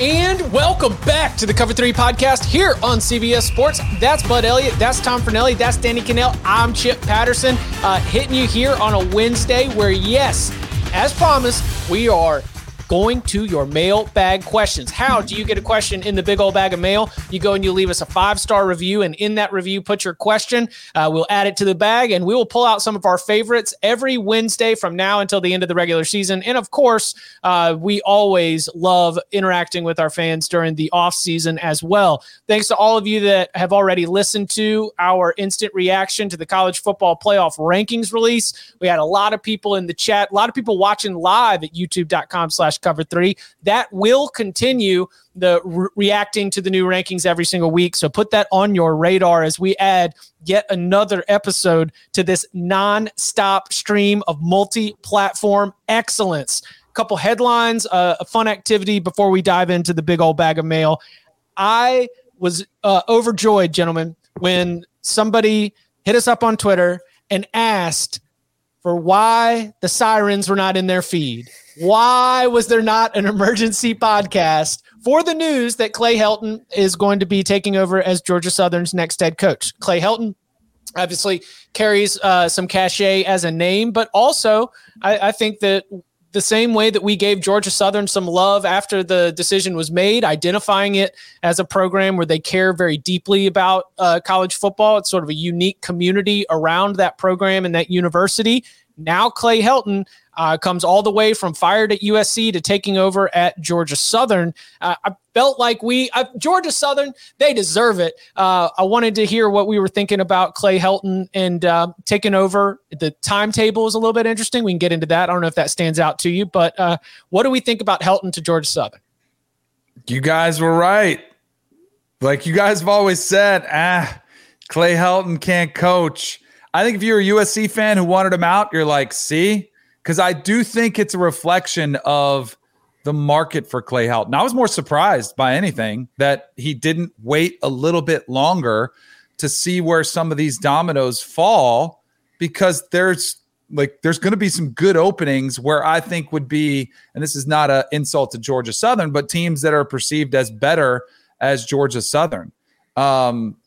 And welcome back to the Cover 3 podcast here on CBS Sports. That's Bud Elliott. That's Tom Fornelli. That's Danny Kanell. I'm Chip Patterson, uh, hitting you here on a Wednesday where, yes, as promised, we are going to your mailbag questions. How do you get a question in the big old bag of mail? You go and you leave us a five star review, and in that review, put your question. Uh, we'll add it to the bag, and we will pull out some of our favorites every Wednesday from now until the end of the regular season. And of course, uh, we always love interacting with our fans during the off season as well. Thanks to all of you that have already listened to our instant reaction to the college football playoff rankings release. We had a lot of people in the chat, a lot of people watching live at youtube.com slash cover three. That will continue the re- reacting to the new rankings every single week. So put that on your radar as we add yet another episode to this non-stop stream of multi-platform excellence. A couple headlines, uh, a fun activity before we dive into the big old bag of mail. I was uh, overjoyed, gentlemen, when somebody hit us up on Twitter and asked for why the sirens were not in their feed. Why was there not an emergency podcast for the news that Clay Helton is going to be taking over as Georgia Southern's next head coach? Clay Helton obviously carries uh, some cachet as a name, but also I, I think that the same way that we gave Georgia Southern some love after the decision was made, identifying it as a program where they care very deeply about uh, college football. It's sort of a unique community around that program and that university. Now, Clay Helton uh, comes all the way from fired at USC to taking over at Georgia Southern. Uh, I felt like we, uh, Georgia Southern, they deserve it. Uh, I wanted to hear what we were thinking about Clay Helton and uh, taking over. The timetable is a little bit interesting. We can get into that. I don't know if that stands out to you, but uh, what do we think about Helton to Georgia Southern? You guys were right. Like you guys have always said, ah, Clay Helton can't coach. I think if you're a USC fan who wanted him out, you're like, see, because I do think it's a reflection of the market for Clay Helton. I was more surprised by anything that he didn't wait a little bit longer to see where some of these dominoes fall because there's like there's going to be some good openings where I think would be and this is not an insult to Georgia Southern but teams that are perceived as better as Georgia Southern. Um,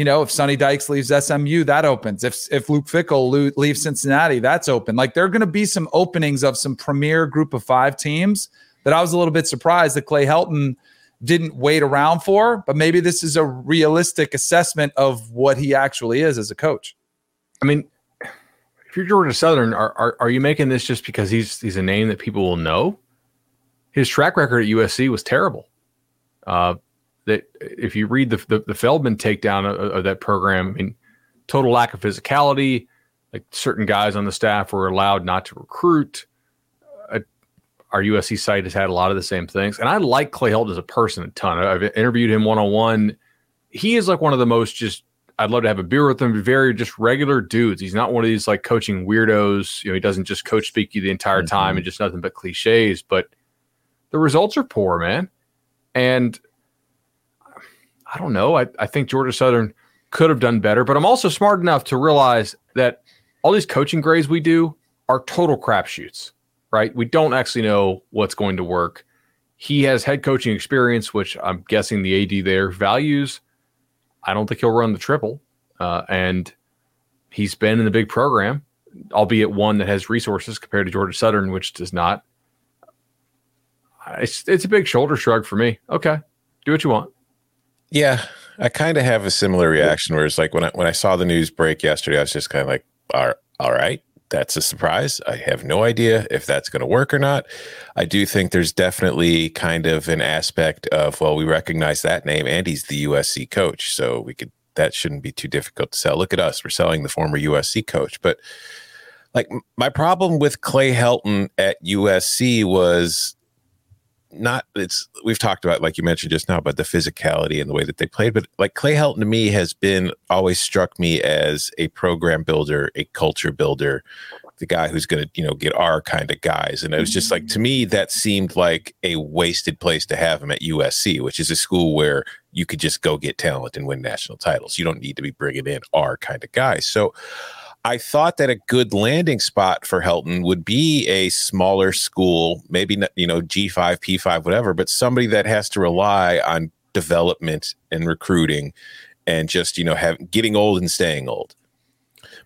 you know, if Sonny Dykes leaves SMU, that opens. If if Luke Fickell leaves Cincinnati, that's open. Like there are going to be some openings of some premier group of five teams that I was a little bit surprised that Clay Helton didn't wait around for. But maybe this is a realistic assessment of what he actually is as a coach. I mean, if you're Georgia Southern, are, are are you making this just because he's he's a name that people will know? His track record at USC was terrible. Uh, that if you read the the, the Feldman takedown of, of, that program, I mean, total lack of physicality. Like certain guys on the staff were allowed not to recruit. Uh, our USC site has had a lot of the same things, and I like Clay Helton as a person a ton. I've interviewed him one on one. He is like one of the most just. I'd love to have a beer with him. Very just regular dudes. He's not one of these like coaching weirdos. You know, he doesn't just coach speak you the entire mm-hmm. time and just nothing but cliches. But the results are poor, man. And I don't know. I, I think Georgia Southern could have done better, but I'm also smart enough to realize that all these coaching grades we do are total crapshoots, right? We don't actually know what's going to work. He has head coaching experience, which I'm guessing the AD there values. I don't think he'll run the triple. Uh, and he's been in the big program, albeit one that has resources compared to Georgia Southern, which does not. It's, it's a big shoulder shrug for me. Okay, do what you want. Yeah, I kind of have a similar reaction where it's like when I when I saw the news break yesterday, I was just kind of like, all, all right, that's a surprise. I have no idea if that's going to work or not. I do think there's definitely kind of an aspect of well, we recognize that name and he's the USC coach, so we could that shouldn't be too difficult to sell. Look at us, we're selling the former USC coach, but like my problem with Clay Helton at USC was not it's we've talked about like you mentioned just now about the physicality and the way that they played but like clay helton to me has been always struck me as a program builder a culture builder the guy who's going to you know get our kind of guys. And it was just like to mm-hmm. me that seemed like a wasted place to have him at usc which is a school where you could just go get talent and win national titles. You don't need to be bringing in our kind of guys. So I thought that a good landing spot for Helton would be a smaller school, maybe you know G5, P5, whatever, but somebody that has to rely on development and recruiting and just you know have getting old and staying old.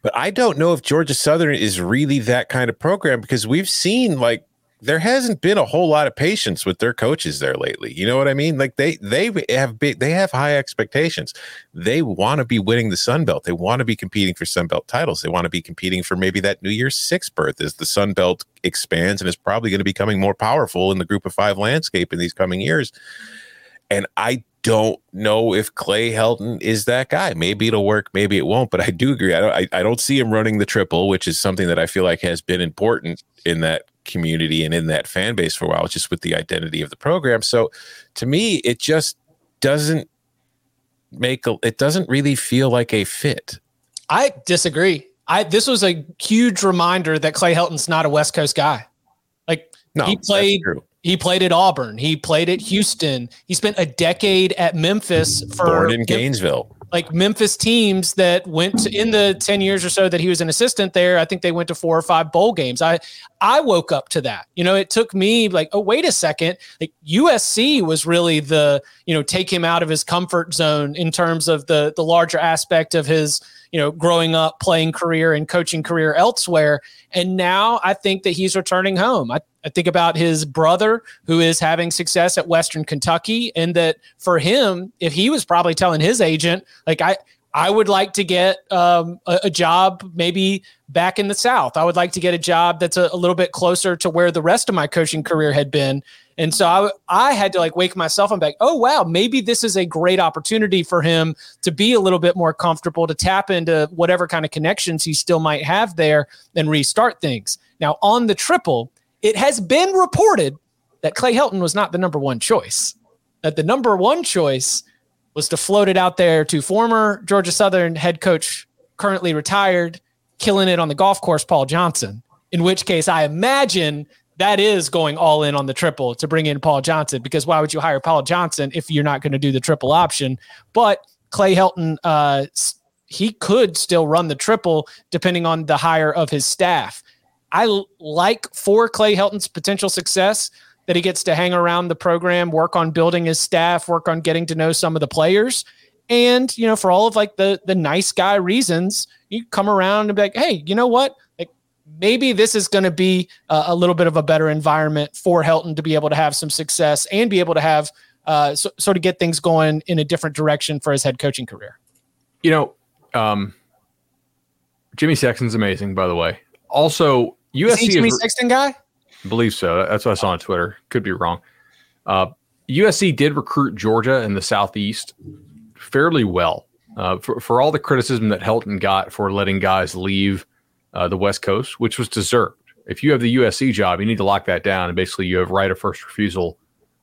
But I don't know if Georgia Southern is really that kind of program because we've seen like there hasn't been a whole lot of patience with their coaches there lately. You know what I mean? Like they they have big they have high expectations. They want to be winning the Sun Belt. They want to be competing for Sun Belt titles. They want to be competing for maybe that New Year's Six berth as the Sun Belt expands and is probably going to be becoming more powerful in the Group of Five landscape in these coming years. And I don't know if Clay Helton is that guy. Maybe it'll work, maybe it won't. But I do agree. I don't. I, I don't see him running the triple, which is something that I feel like has been important in that community and in that fan base for a while, just with the identity of the program. So to me, it just doesn't make a, it doesn't really feel like a fit. I disagree. I this was a huge reminder that Clay Helton's not a West Coast guy. Like no, he played he played at Auburn, he played at Houston. He spent a decade at Memphis for born in Gainesville like Memphis teams that went to, in the 10 years or so that he was an assistant there. I think they went to four or five bowl games. I, I woke up to that, you know, it took me like, oh, wait a second. Like USC was really the, you know, take him out of his comfort zone in terms of the, the larger aspect of his, you know, growing up, playing career and coaching career elsewhere. And now I think that he's returning home. I, I think about his brother who is having success at Western Kentucky, and that for him, if he was probably telling his agent, like, I, I would like to get um, a, a, job maybe back in the South. I would like to get a job that's a, a, little bit closer to where the rest of my coaching career had been. And so I, I had to like wake myself and be like, oh, wow, maybe this is a great opportunity for him to be a little bit more comfortable, to tap into whatever kind of connections he still might have there and restart things. Now, on the triple, it has been reported that Clay Helton was not the number one choice, that the number one choice was to float it out there to former Georgia Southern head coach, currently retired, killing it on the golf course, Paul Johnson. In which case, I imagine that is going all in on the triple to bring in Paul Johnson because why would you hire Paul Johnson if you're not going to do the triple option? But Clay Helton, uh, he could still run the triple depending on the hire of his staff. I like for Clay Helton's potential success that he gets to hang around the program, work on building his staff, work on getting to know some of the players. And, you know, for all of like the the nice guy reasons, you come around and be like, hey, you know what? Like maybe this is going to be a, a, little bit of a better environment for Helton to be able to have some success and be able to have uh, so, sort of get things going in a different direction for his head coaching career. You know, um, Jimmy Sexton's amazing, by the way. Also, USC is Jimmy is, Sexton guy. Believe so. That's what I saw on Twitter. Could be wrong. Uh, USC did recruit Georgia in the Southeast fairly well. Uh, for, for all the criticism that Helton got for letting guys leave uh, the West Coast, which was deserved. If you have the USC job, you need to lock that down, and basically you have right of first refusal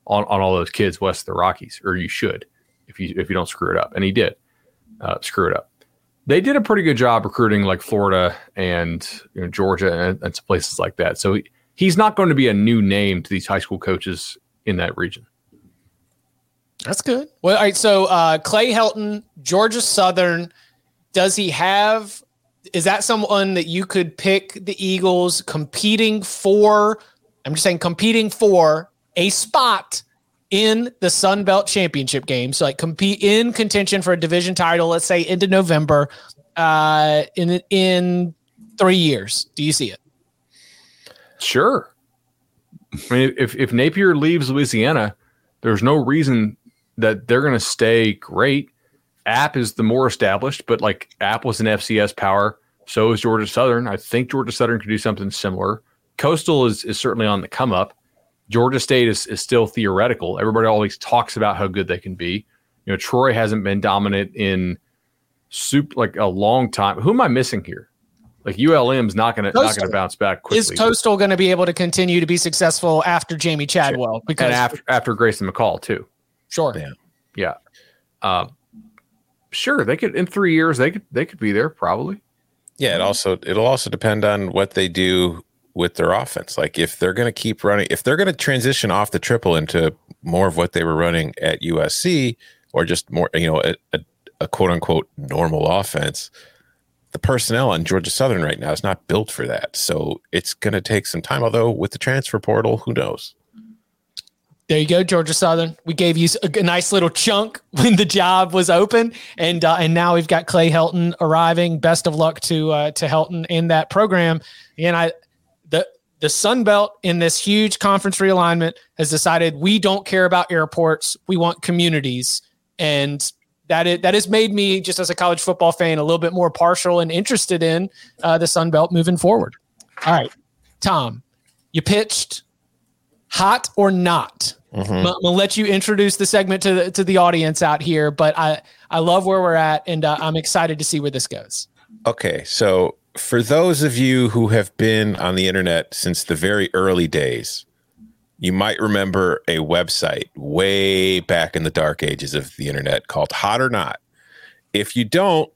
on, on all those kids west of the Rockies, or you should, if you if you don't screw it up. And he did uh, screw it up. They did a pretty good job recruiting like Florida and you know, Georgia and, and some places like that. So he, he's not going to be a new name to these high school coaches in that region. That's good. Well, all right. So uh, Clay Helton, Georgia Southern, does he have is that someone that you could pick the Eagles competing for? I'm just saying competing for a spot in the Sun Belt Championship game. So like compete in contention for a division title, let's say into November, uh, in in three years. Do you see it? Sure. I mean, if if Napier leaves Louisiana, there's no reason that they're going to stay great. App is the more established, but like App was an FCS power. So is Georgia Southern. I think Georgia Southern could do something similar. Coastal is, is certainly on the come up. Georgia State is, is still theoretical. Everybody always talks about how good they can be. You know, Troy hasn't been dominant in soup like a long time. Who am I missing here? Like ULM's not gonna not gonna bounce back quickly. Is Coastal going to be able to continue to be successful after Jamey Chadwell? Because and after after Grayson McCall too. Sure. Yeah. Yeah. Uh, sure, they could in three years they could they could be there probably. Yeah, it also it'll also depend on what they do with their offense. Like if they're going to keep running, if they're going to transition off the triple into more of what they were running at USC, or just more, you know, a, a, a quote unquote normal offense, the personnel on Georgia Southern right now is not built for that. So it's going to take some time. Although with the transfer portal, who knows? There you go, Georgia Southern. We gave you a, nice little chunk when the job was open, and uh, and now we've got Clay Helton arriving. Best of luck to uh, to Helton in that program. And I, the the Sun Belt in this huge conference realignment has decided we don't care about airports. We want communities, and that it that has made me just as a college football fan a little bit more partial and interested in uh, the Sun Belt moving forward. All right, Tom, you pitched hot or not. Mm-hmm. I'm, gonna let you introduce the segment to the, to the audience out here, but I I love where we're at, and uh, I'm excited to see where this goes. Okay, so for those of you who have been on the internet since the very early days, you might remember a website way back in the dark ages of the internet called Hot or Not. If you don't,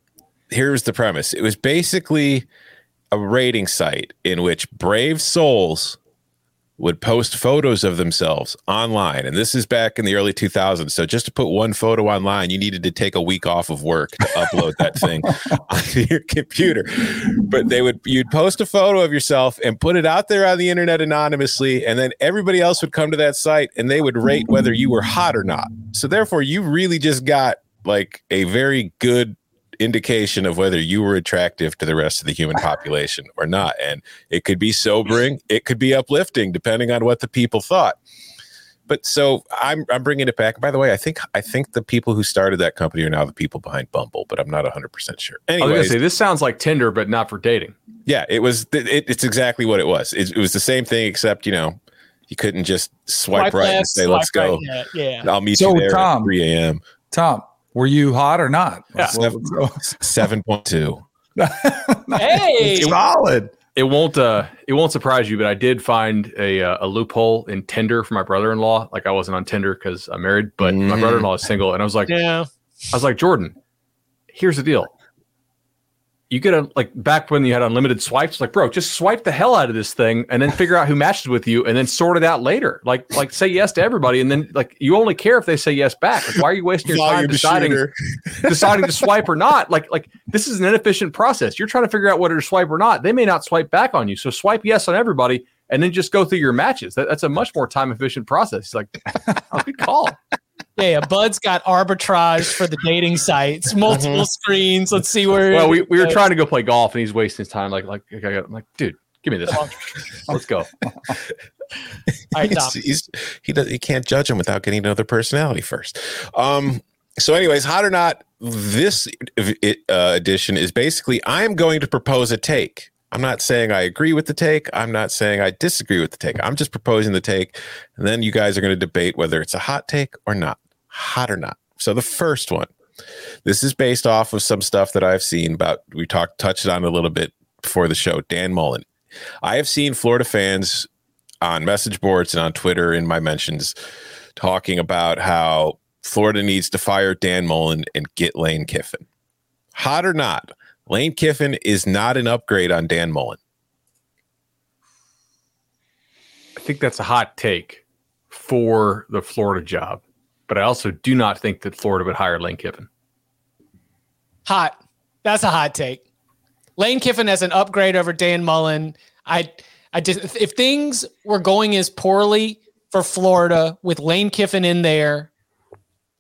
here's the premise it was basically a rating site in which brave souls would post photos of themselves online. And this is back in the early 2000s. So just to put one photo online, you needed to take a week off of work to upload that thing onto your computer. But they would, you'd post a photo of yourself and put it out there on the internet anonymously. And then everybody else would come to that site and they would rate whether you were hot or not. So therefore, you really just got like a very good indication of whether you were attractive to the rest of the human population or not. And it could be sobering, it could be uplifting, depending on what the people thought. But so I'm I'm bringing it back. By the way, I think I think the people who started that company are now the people behind Bumble, but I'm not 100 percent sure. Anyway, I was say this sounds like Tinder, but not for dating. Yeah, it was. It, it's exactly what it was. It, it, was the same thing, except you know you couldn't just swipe, swipe right left, and say, "Let's go." Right, yeah, I'll meet so you there Tom, at 3 a.m. Tom, were you hot or not? Yeah. Seven point two. hey, solid. It won't uh it won't surprise you, but I did find a uh, a loophole in Tinder for my brother in law. Like I wasn't on Tinder because I'm married, but mm. my brother in law is single, and I was like, yeah. I was like, Jordan, here's the deal you get a like back when you had unlimited swipes like bro just swipe the hell out of this thing and then figure out who matches with you and then sort it out later. Like like say yes to everybody and then like you only care if they say yes back. Like why are you wasting your time deciding deciding to swipe or not? Like like this is an inefficient process. You're trying to figure out whether to swipe or not. They may not swipe back on you. So swipe yes on everybody and then just go through your matches. That, that's a much more time efficient process. Like oh, good call yeah, yeah, Bud's got arbitrage for the dating sites, multiple mm-hmm. screens. Let's see where. Well, we, we were trying to go play golf, and he's wasting his time. Like, like, I'm like, dude, give me this. Let's go. All right, he's, he's, he does. He can't judge him without getting another personality first. Um. So, anyways, hot or not, this uh, edition is basically I'm going to propose a take. I'm not saying I agree with the take. I'm not saying I disagree with the take. I'm just proposing the take, and then you guys are going to debate whether it's a hot take or not hot or not. So the first one, this is based off of some stuff that I've seen about. We talked touched on a little bit before the show. Dan Mullen. I have seen Florida fans on message boards and on Twitter in my mentions talking about how Florida needs to fire Dan Mullen and get Lane Kiffin. Hot or not, Lane Kiffin is not an upgrade on Dan Mullen. I think that's a hot take for the Florida job but I also do not think that Florida would hire Lane Kiffin. Hot. That's a hot take. Lane Kiffin as an upgrade over Dan Mullen. I I just if things were going as poorly for Florida with Lane Kiffin in there,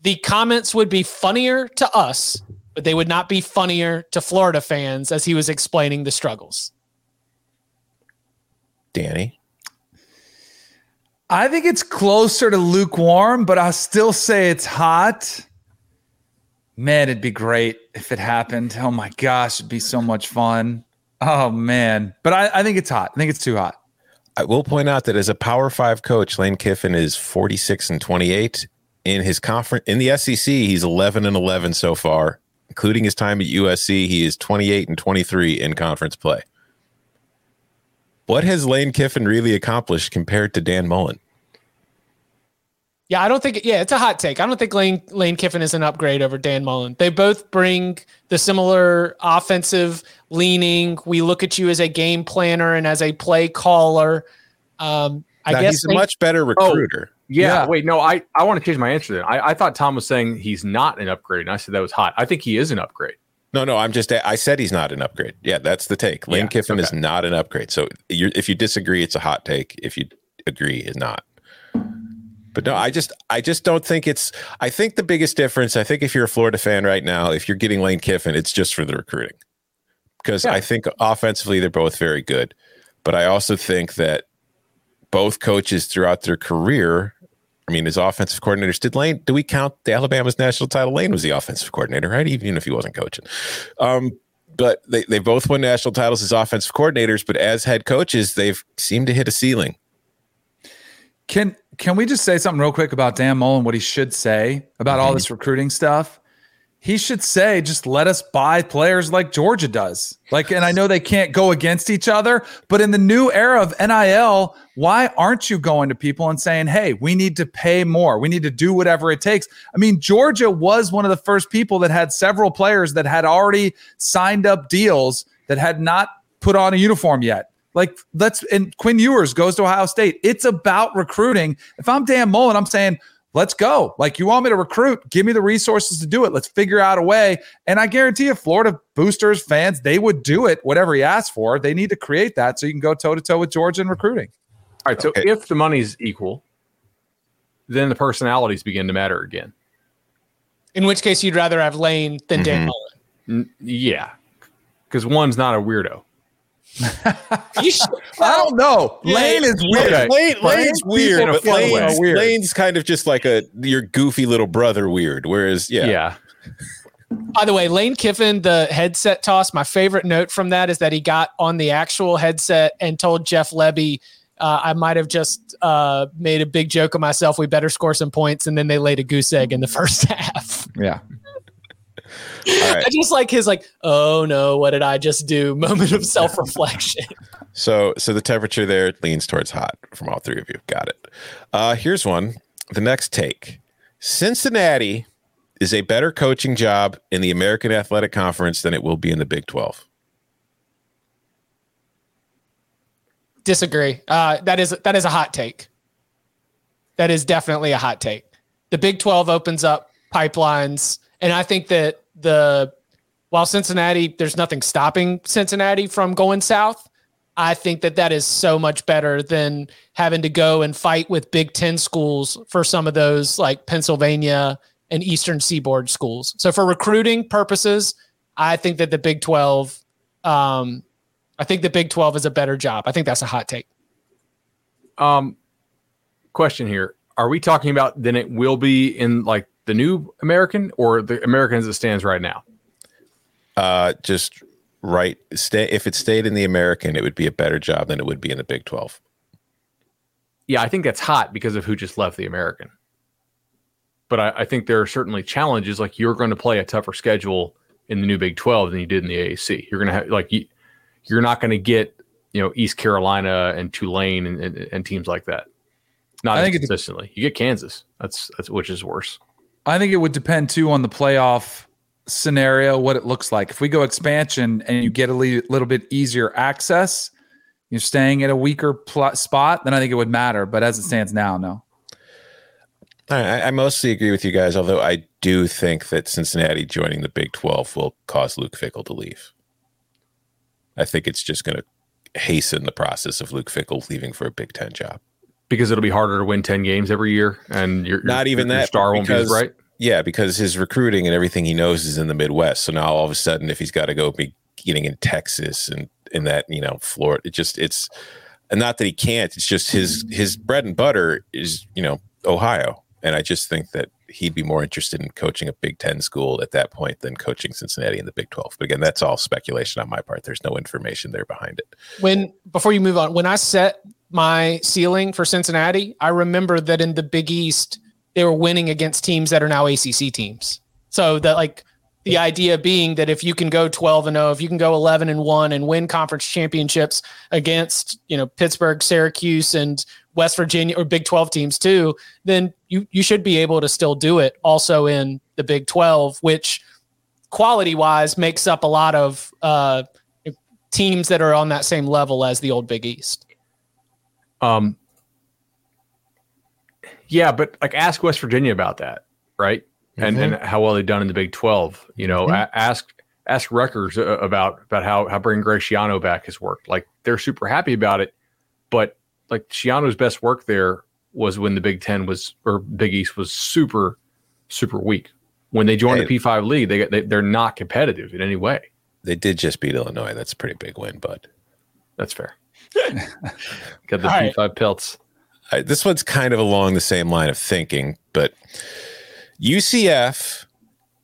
the comments would be funnier to us, but they would not be funnier to Florida fans as he was explaining the struggles. Danny. I think it's closer to lukewarm, but I still say it's hot Man, it'd be great if it happened. Oh my gosh, it'd be so much fun. Oh man. But I, I think it's hot. I think it's too hot. I will point out that as a Power Five coach, Lane Kiffin is 46 and 28 in his conference in the SEC. He's 11 and 11 so far, including his time at USC. He is 28 and 23 in conference play. What has Lane Kiffin really accomplished compared to Dan Mullen? Yeah, I don't think. Yeah, it's a hot take. I don't think Lane Lane Kiffin is an upgrade over Dan Mullen. They both bring the similar offensive leaning. We look at you as a game planner and as a play caller. Um, I now, guess he's a much better recruiter. Oh, yeah, yeah, Wait, no, I, I want to change my answer. Then I, I thought Tom was saying he's not an upgrade, and I said that was hot. I think he is an upgrade. No, no, I'm just. I said he's not an upgrade. Yeah, that's the take. Lane yeah, Kiffin okay. is not an upgrade. So if you disagree, it's a hot take. If you agree, is not. But no, I just I just don't think it's I think the biggest difference, I think if you're a Florida fan right now, if you're getting Lane Kiffin, it's just for the recruiting. Because yeah. I think offensively they're both very good. But I also think that both coaches throughout their career, I mean, as offensive coordinators, did Lane, do we count the Alabama's national title? Lane was the offensive coordinator, right? Even if he wasn't coaching. Um, but they, they both won national titles as offensive coordinators, but as head coaches, they've seemed to hit a ceiling. Can can we just say something real quick about Dan Mullen? What he should say about mm-hmm. all this recruiting stuff? He should say, just let us buy players like Georgia does. Like, and I know they can't go against each other, but in the new era of NIL, why aren't you going to people and saying, hey, we need to pay more? We need to do whatever it takes. I mean, Georgia was one of the first people that had several players that had already signed up deals that had not put on a uniform yet. Like let's and Quinn Ewers goes to Ohio State. It's about recruiting. If I'm Dan Mullen, I'm saying, let's go. Like you want me to recruit, give me the resources to do it. Let's figure out a way. And I guarantee you, Florida boosters, fans, they would do it, whatever he asked for. They need to create that so you can go toe to toe with Georgia in recruiting. All right. So okay. if the money's equal, then the personalities begin to matter again. In which case, you'd rather have Lane than mm-hmm. Dan Mullen. N- yeah, because one's not a weirdo. I don't know. Lane is weird. Lane, Lane, Lane's weird, but Lane's, weird. Lane's kind of just like a your goofy little brother weird. Whereas, yeah. Yeah. By the way, Lane Kiffin, the headset toss, my favorite note from that is that he got on the actual headset and told Jeff Lebby, uh, I might have just uh, made a big joke of myself. We better score some points. And then they laid a goose egg in the first half. Yeah. Right. I just like his like, oh no, what did I just do? Moment of self reflection. so, so the temperature there leans towards hot from all three of you. Got it. Uh, here's one. The next take: Cincinnati is a better coaching job in the American Athletic Conference than it will be in the Big Twelve. Disagree. Uh, that is that is a hot take. That is definitely a hot take. The Big Twelve opens up pipelines, and I think that the while Cincinnati, there's nothing stopping Cincinnati from going south. I think that that is so much better than having to go and fight with Big Ten schools for some of those like Pennsylvania and Eastern Seaboard schools. So for recruiting purposes, I think that the Big Twelve, um, I think the Big Twelve is a better job. I think that's a hot take. Um, question here: Are we talking about then it will be in like the new American or the American as it stands right now? Uh, just right. Stay. If it stayed in the American, it would be a better job than it would be in the Big Twelve. Yeah, I think that's hot because of who just left the American. But I, I think there are certainly challenges. Like you're going to play a tougher schedule in the new Big Twelve than you did in the AAC. You're going to have like you, you're not going to get you know East Carolina and Tulane and, and, and teams like that. Not I think consistently. You get Kansas. That's that's which is worse. I think it would depend too on the playoff scenario, what it looks like. If we go expansion and you get a little bit easier access, you're staying at a weaker pl- spot, then I think it would matter. But as it stands now, no. I, I mostly agree with you guys, although I do think that Cincinnati joining the Big 12 will cause Luke Fickell to leave. I think it's just going to hasten the process of Luke Fickell leaving for a Big 10 job because it'll be harder to win 10 games every year and you're not even your that star won't because, be right yeah because his recruiting and everything he knows is in the midwest so now all of a sudden if he's got to go be getting in texas and in that you know florida it just it's and not that he can't it's just his his bread and butter is you know ohio and i just think that he'd be more interested in coaching a Big Ten school at that point than coaching Cincinnati in the Big 12. But again, that's all speculation on my part. There's no information there behind it. When before you move on, when I set my ceiling for Cincinnati, I remember that in the Big East they were winning against teams that are now ACC teams. So that like the idea being that if you can go 12 and 0, if you can go 11 and 1 and win conference championships against, you know, Pittsburgh, Syracuse and West Virginia or Big 12 teams too, then you you should be able to still do it also in the Big 12, which quality wise makes up a lot of uh, teams that are on that same level as the old Big East. Um, yeah, but like ask West Virginia about that, right? And Mm-hmm. and how well they've done in the Big Twelve. You know, a- ask ask Rutgers uh, about about how how bringing Greg Schiano back has worked. Like they're super happy about it, but like Schiano's best work there was when the Big Ten was or Big East was super super weak. When they joined Hey. the P five league, they, they they're not competitive in any way. They did just beat Illinois. That's a pretty big win, but That's fair. Got the All right. P five pelts. I, this one's kind of along the same line of thinking, but UCF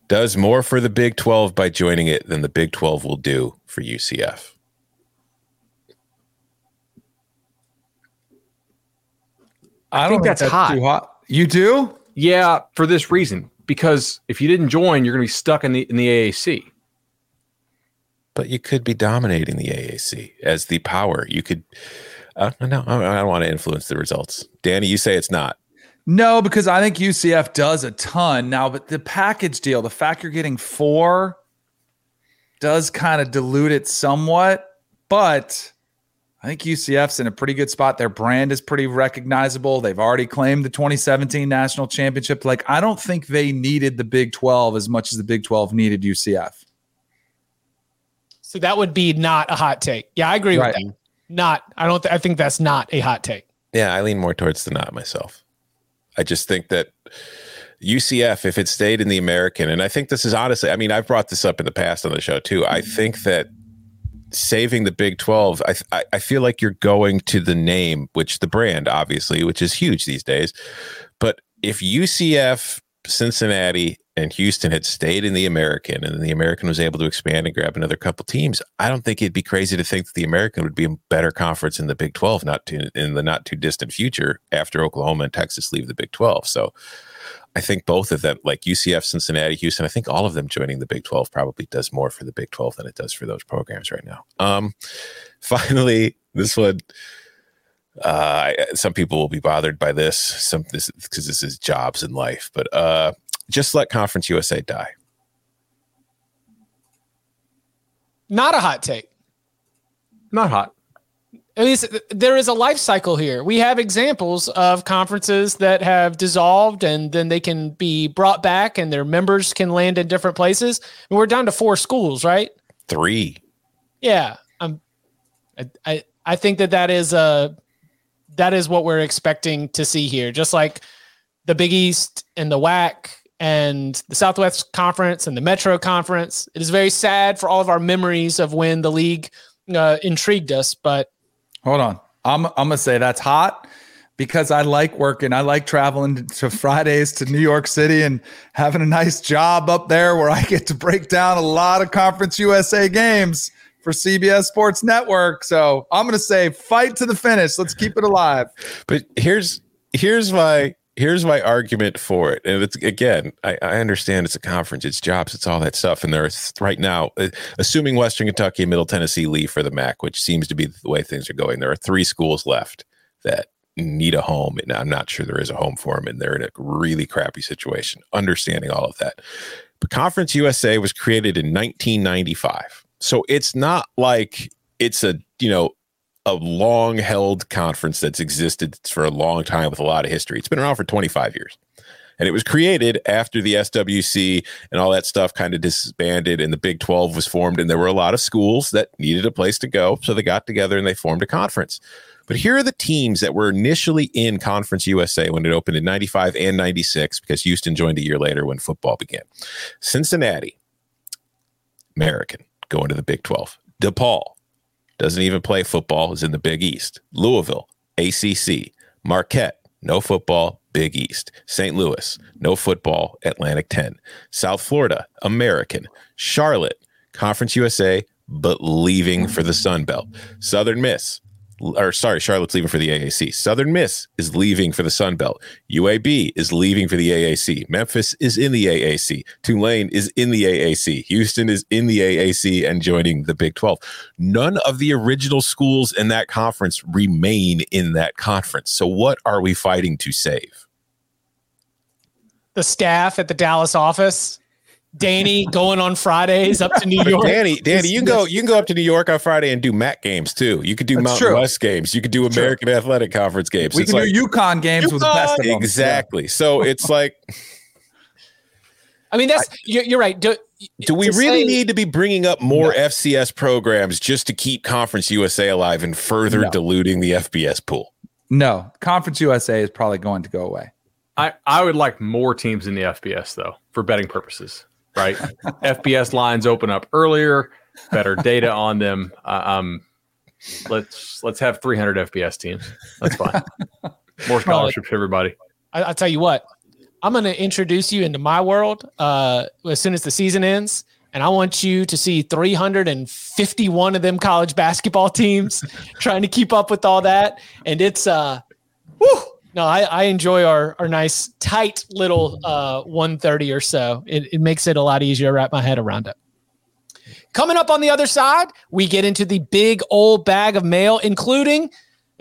does more for the Big 12 by joining it than the Big 12 will do for UCF. I think that's hot. too hot. You do? Yeah, for this reason. Because if you didn't join, you're going to be stuck in the in the AAC. But you could be dominating the AAC as the power. You could. Uh, no, I don't want to influence the results. Danny, you say it's not. No, because I think UCF does a ton now, but the package deal, the fact you're getting four does kind of dilute it somewhat. But I think UCF's in a pretty good spot. Their brand is pretty recognizable. They've already claimed the 2017 national championship. Like, I don't think they needed the Big 12 as much as the Big 12 needed UCF. So that would be not a hot take. Yeah, I agree Right. with that. Not, I don't, th- I think that's not a hot take. Yeah, I lean more towards the not myself. I just think that UCF, if it stayed in the American, and I think this is honestly, I mean, I've brought this up in the past on the show too. I think that saving the Big 12, I, I, I feel like you're going to the name, which the brand, obviously, which is huge these days. But if UCF, Cincinnati, and Houston had stayed in the American and the American was able to expand and grab another couple teams, I don't think it'd be crazy to think that the American would be a better conference in the Big 12, not too, in the not too distant future after Oklahoma and Texas leave the Big 12. So I think both of them, like UCF, Cincinnati, Houston, I think all of them joining the Big 12 probably does more for the Big 12 than it does for those programs right now. Um, finally, this one, uh, some people will be bothered by this, some this because this is jobs and life, but uh, just let Conference USA die. Not a hot take. Not hot. At least there is a life cycle here. We have examples of conferences that have dissolved and then they can be brought back and their members can land in different places. And we're down to four schools, right? Three. Yeah. Um, I, I, I think that that is uh that is what we're expecting to see here. Just like the Big East and the WAC and the Southwest Conference and the Metro Conference. It is very sad for all of our memories of when the league uh, intrigued us, but Hold on. I'm I'm gonna say that's hot because I like working. I like traveling to Fridays to New York City and having a nice job up there where I get to break down a lot of Conference USA games for CBS Sports Network. So I'm gonna say fight to the finish. Let's keep it alive. But here's here's my here's my argument for it. And it's again, I, I understand it's a conference, it's jobs, it's all that stuff. And there's right now, uh, assuming Western Kentucky and Middle Tennessee leave for the MAC, which seems to be the way things are going, there are three schools left that need a home. And I'm not sure there is a home for them, and they're in a really crappy situation. Understanding all of that. But Conference USA was created in 1995. So it's not like it's a, you know, a long held conference that's existed for a long time with a lot of history. It's been around for 25 years. And it was created after the SWC and all that stuff kind of disbanded and the Big 12 was formed. And there were a lot of schools that needed a place to go. So they got together and they formed a conference. But here are the teams that were initially in Conference USA when it opened in 95 and 96, because Houston joined a year later when football began. Cincinnati, American, going to the Big 12. DePaul, doesn't even play football, is in the Big East. Louisville, ACC. Marquette, no football, Big East. St. Louis, no football, Atlantic 10. South Florida, American. Charlotte, Conference USA, but leaving for the Sun Belt. Southern Miss, or sorry, Charlotte's leaving for the AAC. Southern Miss is leaving for the Sun Belt. UAB is leaving for the AAC. Memphis is in the AAC. Tulane is in the AAC. Houston is in the AAC and joining the Big 12. None of the original schools in that conference remain in that conference. So what are we fighting to save? The staff at the Dallas office Danny going on Fridays up to New York. Danny, Danny, you can go you can go up to New York on Friday and do MAC games too. You could do That's Mountain true. West games. You could do American true. Athletic Conference games. We it's can like, do UConn games UConn. with the best of them. Exactly. Yeah. So it's like I mean that's you're, you're right. Do, do we really say, need to be bringing up more no. FCS programs just to keep Conference USA alive and further no. diluting the FBS pool? No. Conference USA is probably going to go away. I, I would like more teams in the FBS though for betting purposes right? FBS lines open up earlier, better data on them. Uh, um, let's let's have 300 FBS teams. That's fine. More scholarships for everybody. I, will tell you what. I'm going to introduce you into my world uh, as soon as the season ends, and I want you to see 351 of them college basketball teams trying to keep up with all that. And it's uh, whew, no, I, I enjoy our, our nice tight little uh, 130 or so. It, it makes it a lot easier to wrap my head around it. Coming up on the other side, we get into the big old bag of mail, including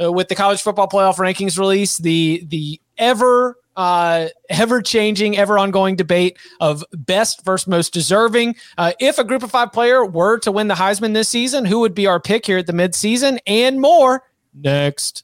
uh, with the college football playoff rankings release, the the ever uh, ever changing, ever ongoing debate of best versus most deserving. Uh, if a group of five player were to win the Heisman this season, who would be our pick here at the midseason and more next.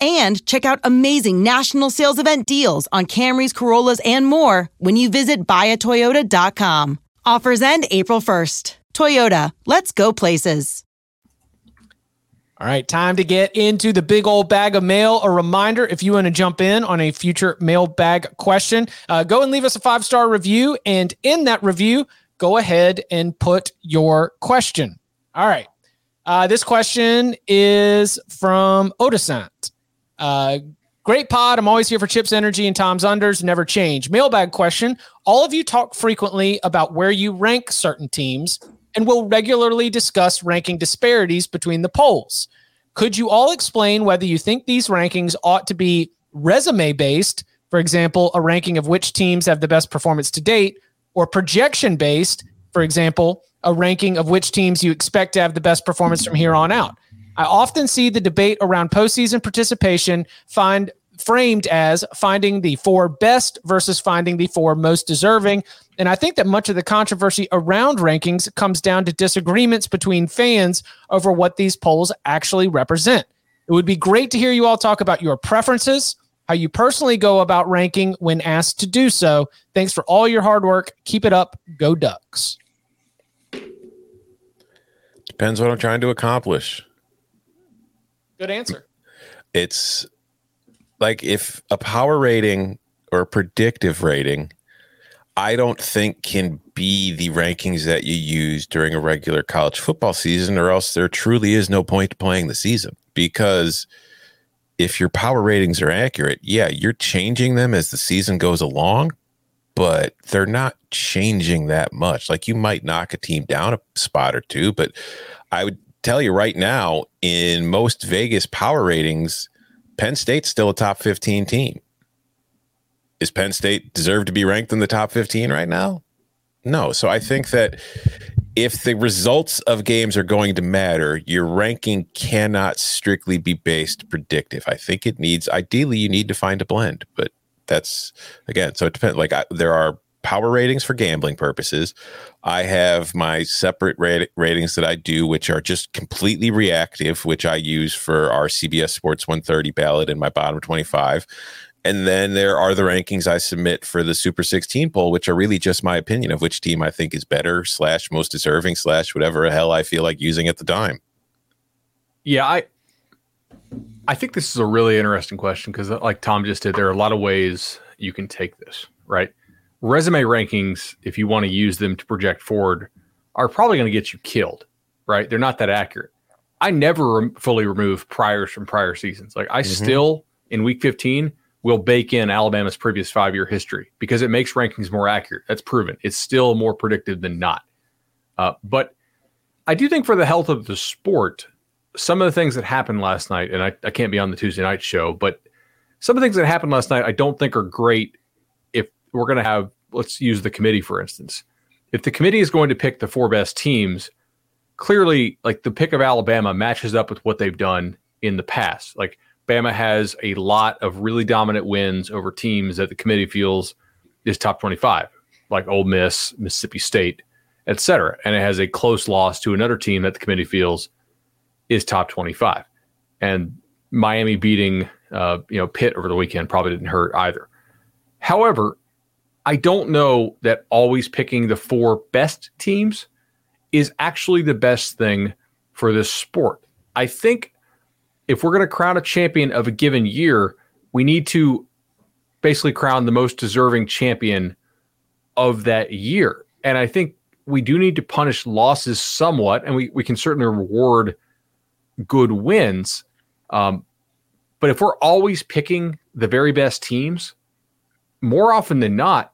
and check out amazing national sales event deals on Camrys, Corollas, and more when you visit buyatoyota.com. Offers end April 1st. Toyota, let's go places. All right, time to get into the big old bag of mail. A reminder if you want to jump in on a future mailbag question, uh, go and leave us a five star review. And in that review, go ahead and put your question. All right. Uh, this question is from Odescent. Uh, great pod. I'm always here for Chips Energy and Tom's Unders. Never change. Mailbag question. All of you talk frequently about where you rank certain teams and will regularly discuss ranking disparities between the polls. Could you all explain whether you think these rankings ought to be resume based, for example, a ranking of which teams have the best performance to date, or projection based, for example, a ranking of which teams you expect to have the best performance from here on out? I often see the debate around postseason participation find framed as finding the four best versus finding the four most deserving. And I think that much of the controversy around rankings comes down to disagreements between fans over what these polls actually represent. It would be great to hear you all talk about your preferences, how you personally go about ranking when asked to do so. Thanks for all your hard work. Keep it up. Go Ducks. Depends what I'm trying to accomplish. Good answer. It's like if a power rating or a predictive rating, I don't think can be the rankings that you use during a regular college football season, or else there truly is no point to playing the season. Because if your power ratings are accurate, yeah, you're changing them as the season goes along, but they're not changing that much. Like you might knock a team down a spot or two, but I would tell you right now, in most Vegas power ratings, Penn State's still a top 15 team. Is Penn State deserve to be ranked in the top 15 right now? No. So I think that if the results of games are going to matter, your ranking cannot strictly be based predictive. I think it needs, ideally, you need to find a blend, but that's again, so it depends. Like I, there are power ratings for gambling purposes. I have my separate rate, ratings that I do, which are just completely reactive, which I use for our CBS Sports 130 ballot in my bottom 25. And then there are the rankings I submit for the Super 16 poll, which are really just my opinion of which team I think is better, slash most deserving, slash whatever hell I feel like using at the time. Yeah, I I think this is a really interesting question because, like Tom just did, there are a lot of ways you can take this, right? Resume rankings, if you want to use them to project forward, are probably going to get you killed, right? They're not that accurate. I never re- fully remove priors from prior seasons. Like I mm-hmm. still in week 15 will bake in Alabama's previous five year history because it makes rankings more accurate. That's proven. It's still more predictive than not. Uh, but I do think for the health of the sport, some of the things that happened last night, and I, I can't be on the Tuesday night show, but some of the things that happened last night I don't think are great if we're going to have, let's use the committee for instance. If the committee is going to pick the four best teams, clearly, like the pick of Alabama matches up with what they've done in the past. Like Bama has a lot of really dominant wins over teams that the committee feels is top 25, like Ole Miss, Mississippi State, et cetera. And it has a close loss to another team that the committee feels is top 25. And Miami beating uh, you know Pitt over the weekend probably didn't hurt either. However, I don't know that always picking the four best teams is actually the best thing for this sport. I think if we're going to crown a champion of a given year, we need to basically crown the most deserving champion of that year. And I think we do need to punish losses somewhat, and we, we can certainly reward good wins. Um, but if we're always picking the very best teams, more often than not,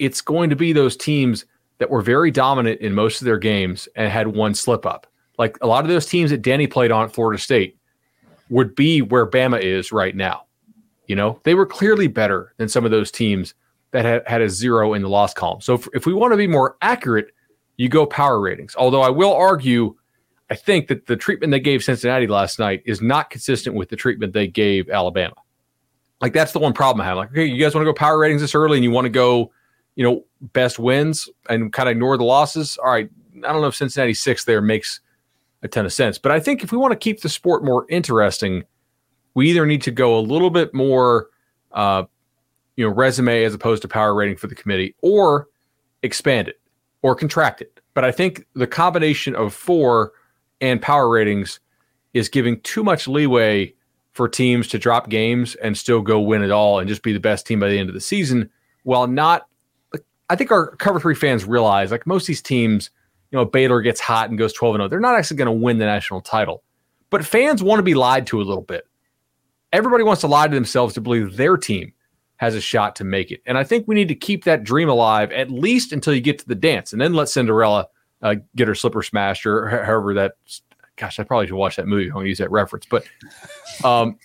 it's going to be those teams that were very dominant in most of their games and had one slip up. Like a lot of those teams that Danny played on at Florida State would be where Bama is right now. You know, they were clearly better than some of those teams that had, had a zero in the loss column. So if, if we want to be more accurate, you go power ratings. Although I will argue I think that the treatment they gave Cincinnati last night is not consistent with the treatment they gave Alabama. Like that's the one problem I have. Like, okay, you guys want to go power ratings this early and you want to go, you know, best wins and kind of ignore the losses. All right. I don't know if Cincinnati six there makes a ton of sense. But I think if we want to keep the sport more interesting, we either need to go a little bit more uh, you know, resume as opposed to power rating for the committee, or expand it or contract it. But I think the combination of four and power ratings is giving too much leeway for teams to drop games and still go win it all and just be the best team by the end of the season while not I think our cover three fans realize like most of these teams, you know, Baylor gets hot and goes 12 and 0. They're not actually going to win the national title. But fans want to be lied to a little bit. Everybody wants to lie to themselves to believe their team has a shot to make it. And I think we need to keep that dream alive at least until you get to the dance and then let Cinderella uh, get her slipper smashed or however that. Gosh, I probably should watch that movie. I'm going to use that reference, but um,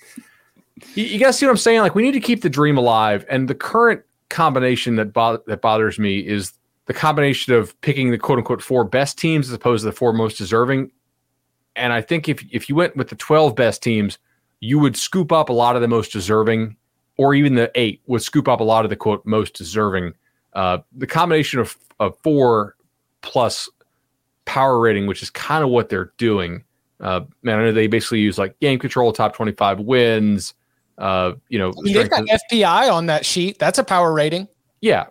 you, you, guys see what I'm saying? Like we need to keep the dream alive, and the current combination that bo- that bothers me is the combination of picking the quote unquote four best teams as opposed to the four most deserving. And I think if if you went with the 12 best teams, you would scoop up a lot of the most deserving or even the eight would scoop up a lot of the quote most deserving. Uh, the combination of, of four plus power rating, which is kind of what they're doing. Uh, man, I know they basically use like game control, top 25 wins. Uh, you know, I mean, they've got FPI on that sheet. That's a power rating. Yeah,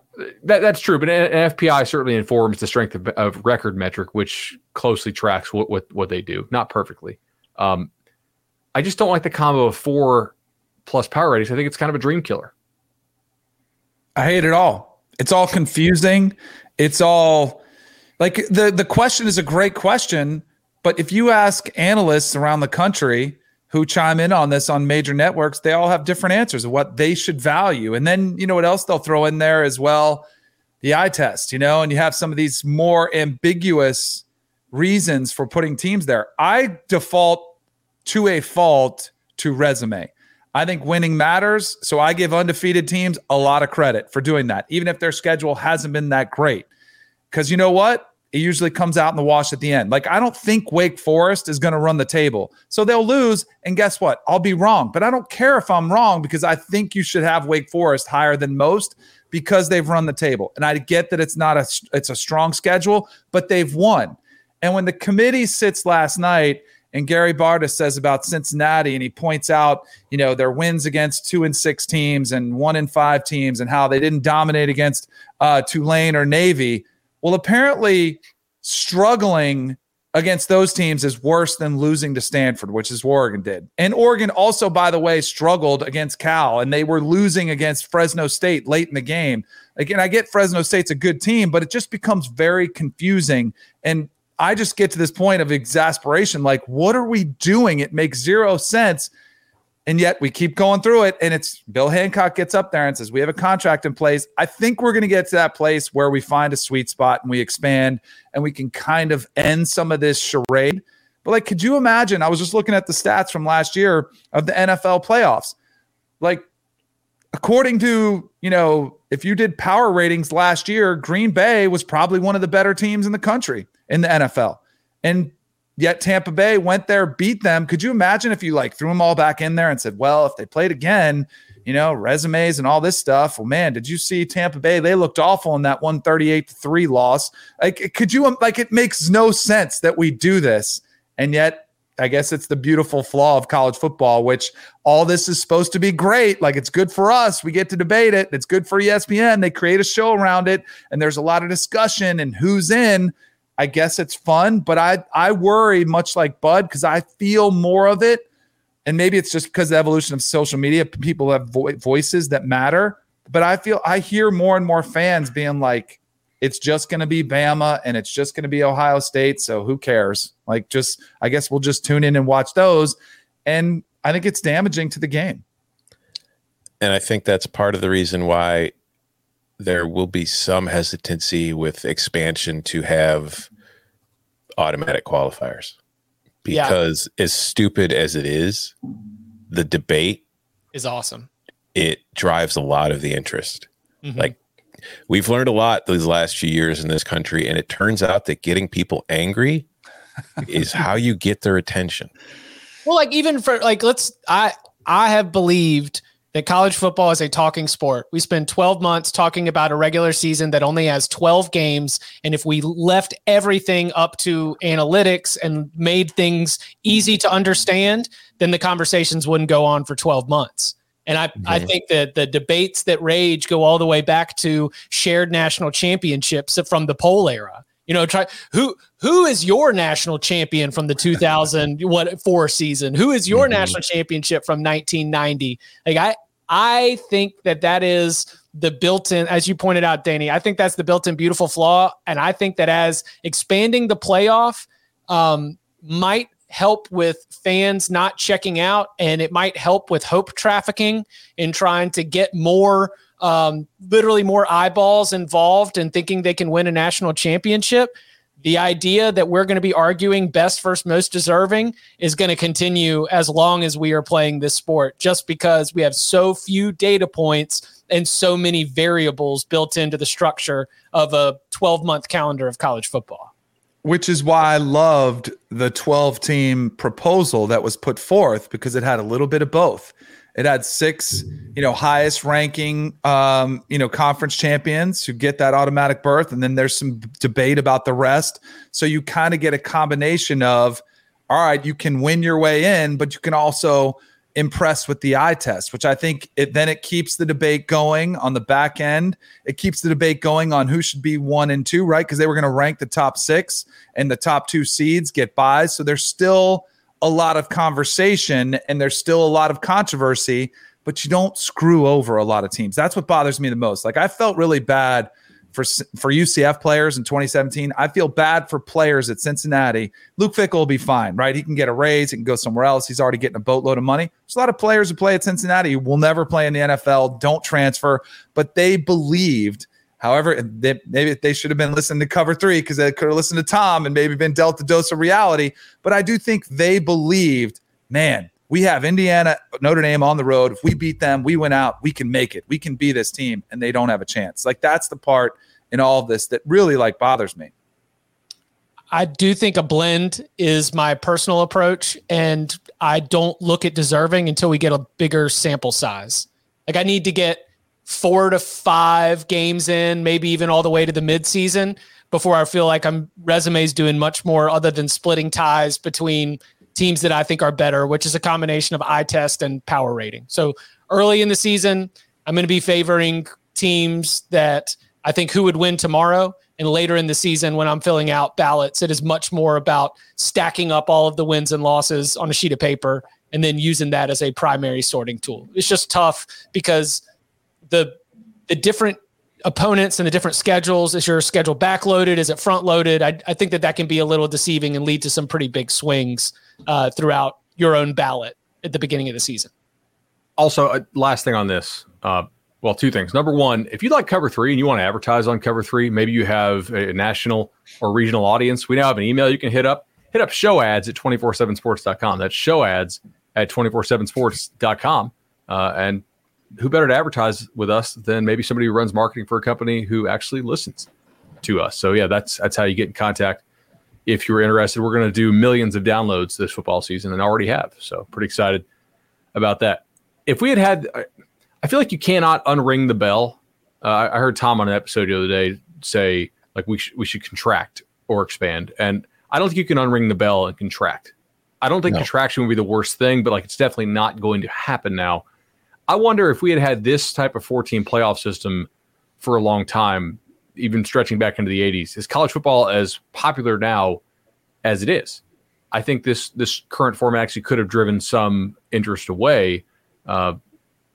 that, that's true. But an FPI certainly informs the strength of, of, record metric, which closely tracks what, what, what they do. Not perfectly. Um, I just don't like the combo of four plus power ratings. I think it's kind of a dream killer. I hate it all. It's all confusing. It's all like the the question is a great question, but if you ask analysts around the country who chime in on this on major networks, they all have different answers of what they should value. And then you know what else they'll throw in there as well? The eye test, you know, and you have some of these more ambiguous reasons for putting teams there. I default to a fault to resume. I think winning matters. So I give undefeated teams a lot of credit for doing that, even if their schedule hasn't been that great. Because you know what? It usually comes out in the wash at the end. Like, I don't think Wake Forest is going to run the table. So they'll lose. And guess what? I'll be wrong. But I don't care if I'm wrong because I think you should have Wake Forest higher than most because they've run the table. And I get that it's not a it's a strong schedule, but they've won. And when the committee sits last night and Gary Barta says about Cincinnati, and he points out, you know, their wins against two and six teams and one and five teams, and how they didn't dominate against uh, Tulane or Navy. Well, apparently, struggling against those teams is worse than losing to Stanford, which is what Oregon did. And Oregon also, by the way, struggled against Cal, and they were losing against Fresno State late in the game. Again, I get Fresno State's a good team, but it just becomes very confusing. And I just get to this point of exasperation. Like, what are we doing? It makes zero sense. And yet we keep going through it. And it's Bill Hancock gets up there and says, We have a contract in place. I think we're going to get to that place where we find a sweet spot and we expand and we can kind of end some of this charade. But like, could you imagine? I was just looking at the stats from last year of the NFL playoffs. Like, according to, you know, if you did power ratings last year, Green Bay was probably one of the better teams in the country in the NFL. And yet Tampa Bay went there, beat them. Could you imagine if you like threw them all back in there and said, well, if they played again, you know, resumes and all this stuff. Well, man, did you see Tampa Bay? They looked awful in that 138 to 3 loss. Like, could you um, like it makes no sense that we do this. And yet I guess it's the beautiful flaw of college football, which all this is supposed to be great. Like it's good for us. We get to debate it. It's good for ESPN. They create a show around it, and there's a lot of discussion and who's in. I guess it's fun, but I I worry much like Bud because I feel more of it, and maybe it's just because the evolution of social media. People have vo- voices that matter, but I feel I hear more and more fans being like, it's just going to be Bama and it's just going to be Ohio State. So who cares? Like, just, I guess we'll just tune in and watch those. And I think it's damaging to the game. And I think that's part of the reason why there will be some hesitancy with expansion to have automatic qualifiers. Because yeah. as stupid as it is, the debate is awesome. It drives a lot of the interest. Mm-hmm. Like we've learned a lot these last few years in this country, and it turns out that getting people angry is how you get their attention. Well, like even for like let's I I have believed that college football is a talking sport. We spend 12 months talking about a regular season that only has 12 games. And if we left everything up to analytics and made things easy to understand, then the conversations wouldn't go on for 12 months. And I, mm-hmm. I think that the debates that rage go all the way back to shared national championships from the poll era. You know, try who who is your national champion from the 2000 what four season? Who is your mm-hmm. national championship from 1990? Like I I think that that is the built-in, as you pointed out, Danny. I think that's the built-in beautiful flaw, and I think that as expanding the playoff um, might help with fans not checking out, and it might help with hope trafficking in trying to get more, um, literally more eyeballs involved and thinking they can win a national championship. The idea that we're going to be arguing best first most deserving is going to continue as long as we are playing this sport, just because we have so few data points and so many variables built into the structure of a 12 month calendar of college football which is why I loved the 12 team proposal that was put forth because it had a little bit of both. It had six, you know, highest ranking, um, you know, conference champions who get that automatic berth, and then there's some debate about the rest. So you kind of get a combination of, all right, you can win your way in, but you can also impress with the eye test, which I think it then it keeps the debate going on the back end. It keeps the debate going on who should be one and two, right? Because they were going to rank the top six and the top two seeds get buys. So there's still a lot of conversation and there's still a lot of controversy, but you don't screw over a lot of teams. That's what bothers me the most. Like I felt really bad for for UCF players in 2017. I feel bad for players at Cincinnati. Luke Fickell will be fine, right? He can get a raise, he can go somewhere else. He's already getting a boatload of money. There's a lot of players who play at Cincinnati who will never play in the NFL, don't transfer, but they believed. However, they, maybe they should have been listening to cover three because they could have listened to Tom and maybe been dealt a dose of reality. But I do think they believed, man, we have Indiana, Notre Dame on the road. If we beat them, we went out, we can make it. We can be this team, and they don't have a chance. Like that's the part in all of this that really like bothers me. I do think a blend is my personal approach, and I don't look at deserving until we get a bigger sample size. Like I need to get four to five games in, maybe even all the way to the midseason before I feel like I'm resumes doing much more other than splitting ties between teams that I think are better, which is a combination of eye test and power rating. So early in the season, I'm going to be favoring teams that I think who would win tomorrow. And later in the season, when I'm filling out ballots, it is much more about stacking up all of the wins and losses on a sheet of paper and then using that as a primary sorting tool. It's just tough because the the different opponents and the different schedules is your schedule backloaded is it front loaded I, I think that that can be a little deceiving and lead to some pretty big swings uh, throughout your own ballot at the beginning of the season also uh, last thing on this uh, well, two things. Number one, if you like Cover Three and you want to advertise on Cover Three, maybe you have a national or regional audience. We now have an email you can hit up. Hit up show ads at 247sports.com. That's show ads at 247sports.com. Uh, and who better to advertise with us than maybe somebody who runs marketing for a company who actually listens to us? So yeah, that's that's how you get in contact. If you're interested, we're going to do millions of downloads this football season and already have. So pretty excited about that. If we had had I feel like you cannot unring the bell. Uh, I heard Tom on an episode the other day say like we sh- we should contract or expand, and I don't think you can unring the bell and contract. I don't think no. contraction would be the worst thing, but like it's definitely not going to happen now. I wonder if we had had this type of 14 playoff system for a long time, even stretching back into the 80s, is college football as popular now as it is? I think this this current format actually could have driven some interest away. Uh,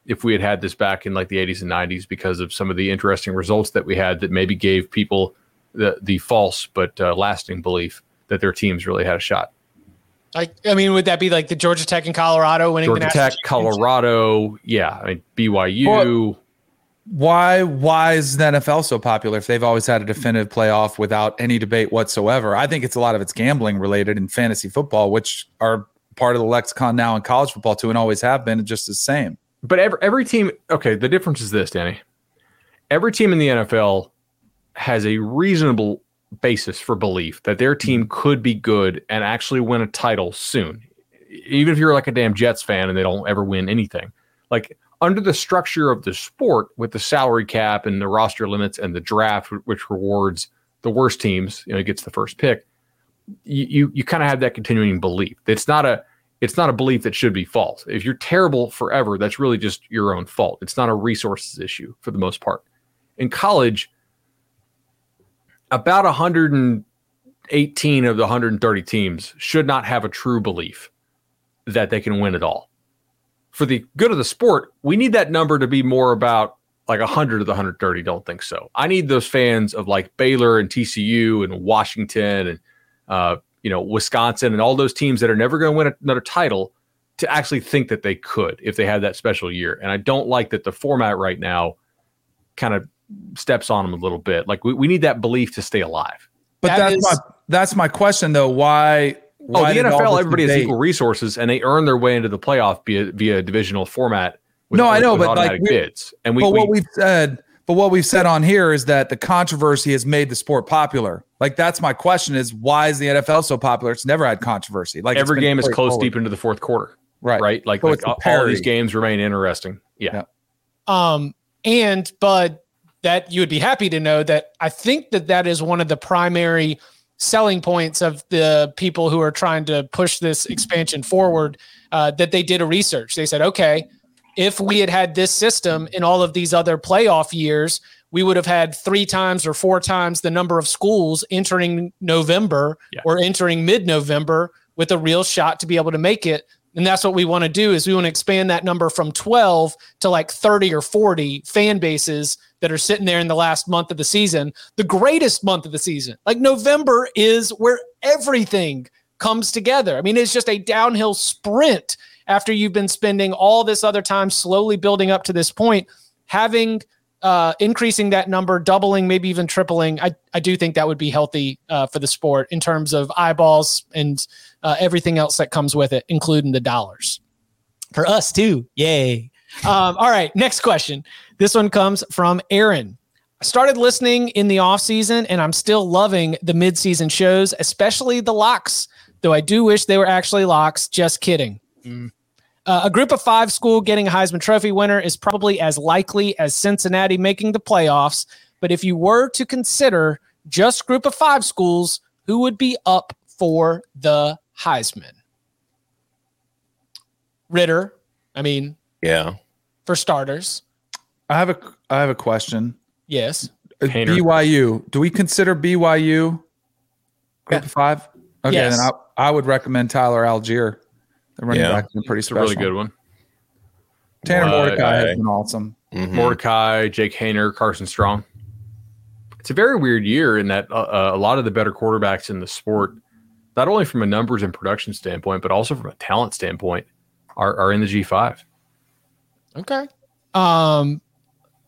if we had had this back in like the 80s and 90s because of some of the interesting results that we had that maybe gave people the the false but uh, lasting belief that their teams really had a shot. I, I mean, would that be like the Georgia Tech and Colorado winning Georgia Tech, Colorado? Yeah, I mean BYU. Well, why why is the NFL so popular if they've always had a definitive playoff without any debate whatsoever? I think it's a lot of it's gambling related in fantasy football, which are part of the lexicon now in college football too, and always have been just the same. But every every team, okay, the difference is this, Danny. Every team in the NFL has a reasonable basis for belief that their team mm-hmm. could be good and actually win a title soon. Even if you're like a damn Jets fan and they don't ever win anything. Like under the structure of the sport with the salary cap and the roster limits and the draft which rewards the worst teams, you know, gets the first pick. You you, you kind of have that continuing belief. It's not a it's not a belief that should be false. If you're terrible forever, that's really just your own fault. It's not a resources issue for the most part. In college, about 118 of the 130 teams should not have a true belief that they can win it all. For the good of the sport, we need that number to be more about like 100 of the 130 don't think so. I need those fans of like Baylor and TCU and Washington and uh, you know, Wisconsin and all those teams that are never going to win another title to actually think that they could if they had that special year. And I don't like that the format right now kind of steps on them a little bit. Like we, we need that belief to stay alive. But that that's is, my that's my question though. Why? Oh, why oh, the NFL, everybody debate? has equal resources, and they earn their way into the playoff via via divisional format. With, no, I know, but like bids. And we, but we, what we've said but what we've said on here is that the controversy has made the sport popular. Like that's my question: is why is the NFL so popular? It's never had controversy. Like every game is close forward. deep into the fourth quarter. Right. right? Like, So like all, all these games remain interesting. Yeah. Yeah. Um, and but that you would be happy to know that I think that that is one of the primary selling points of the people who are trying to push this expansion forward. Uh, that they did a research. They said, okay, if we had had this system in all of these other playoff years, we would have had three times or four times the number of schools entering November Yeah. or entering mid-November with a real shot to be able to make it. And that's what we want to do is we want to expand that number from 12 to like 30 or 40 fan bases that are sitting there in the last month of the season, the greatest month of the season. Like November is where everything comes together. I mean, it's just a downhill sprint after you've been spending all this other time slowly building up to this point, having uh, increasing that number, doubling, maybe even tripling. I, I do think that would be healthy uh, for the sport in terms of eyeballs and uh, everything else that comes with it, including the dollars. For us too. Yay. Um, all right. Next question. This one comes from Aaron. I started listening in the off season and I'm still loving the mid-season shows, especially the locks, though I do wish they were actually locks. Just kidding. Uh, a group of five school getting a Heisman Trophy winner is probably as likely as Cincinnati making the playoffs. But if you were to consider just group of five schools, who would be up for the Heisman? Ridder, I mean, Yeah. for starters, I have a I have a question. yes. Uh, Painter. BYU. Do we consider BYU group of five? Okay, Yes. then I, I would recommend Tyler Allgeier. The running Yeah. back's been pretty It's a special. really good one. Tanner Uh, Mordecai has been awesome. Mhm. Mordecai, Jake Haener, Carson Strong. It's a very weird year in that uh, uh, a lot of the better quarterbacks in the sport, not only from a numbers and production standpoint, but also from a talent standpoint, are, are in the G5. Okay. Um,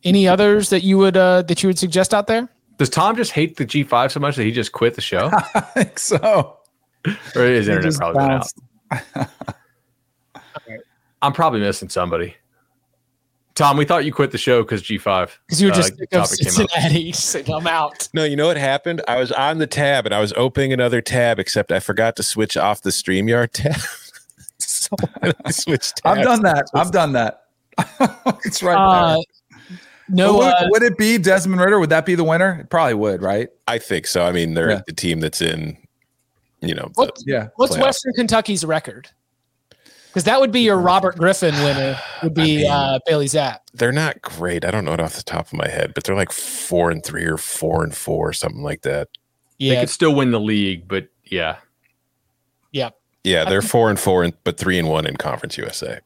any others that you would uh, that you would suggest out there? Does Tom just hate the G5 so much that he just quit the show? I think so. or his He internet just probably went out? bounced. I'm probably missing somebody. Tom, we thought you quit the show because G5. Because you were uh, just sick of topic. Cincinnati. You said, I'm out. No, you know what happened? I was on the tab and I was opening another tab, except I forgot to switch off the StreamYard tab. so I switched tabs. I've done that. I've done that. it's right Uh, there. no, would, uh, would it be Desmond Ridder? Would that be the winner? It probably would, right? I think so. I mean, they're Yeah. the team that's in, you know, the- Yeah. what's playoff. Western Kentucky's record? Because that would be your Robert Griffin winner. Would be I mean- uh, Bailey Zappe. they're not great. I don't know it off the top of my head, but they're like four and three or four and four, or something like that. Yeah, They could still win the league, but yeah. yeah. Yeah, they're four and four, and, but three and one in Conference USA.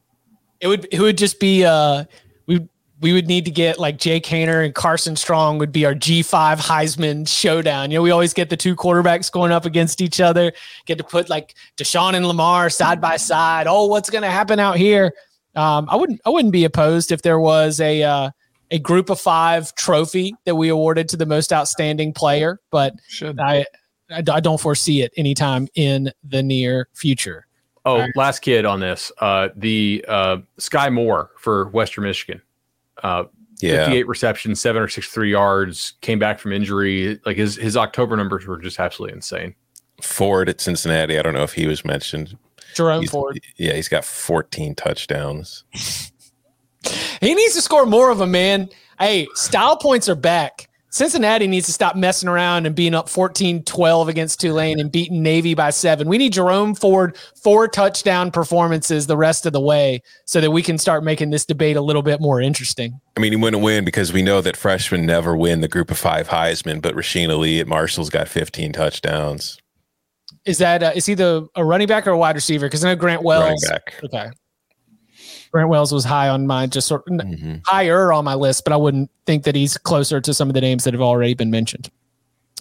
It would it would just be uh we we would need to get like Jake Haener and Carson Strong would be our G5 Heisman showdown. You know, we always get the two quarterbacks going up against each other, get to put like Deshaun and Lamar side by side. Oh, what's going to happen out here? Um, I wouldn't I wouldn't be opposed if there was a uh, a group of 5 trophy that we awarded to the most outstanding player, but Should. I I don't foresee it anytime in the near future. Oh, last kid on this. Uh, the uh, Skyy Moore for Western Michigan. Uh, Yeah, 58 receptions, 763 yards, came back from injury. Like his his October numbers were just absolutely insane. Ford at Cincinnati. I don't know if he was mentioned. Jerome He's- Ford. Yeah, he's got 14 touchdowns. He needs to score more of them, man. Hey, style points are back. Cincinnati needs to stop messing around and being up 14 12 against Tulane and beating Navy by seven. We need Jerome Ford four touchdown performances the rest of the way so that we can start making this debate a little bit more interesting. I mean, he wouldn't win because we know that freshmen never win the group of five Heisman, but Rasheen Ali at Marshall's got 15 touchdowns. Is that uh, is he the a running back or a wide receiver? Because I know Grant Wells. Okay. Grant Wells was high on mine, just sort of Mhm. higher on my list, but I wouldn't think that he's closer to some of the names that have already been mentioned.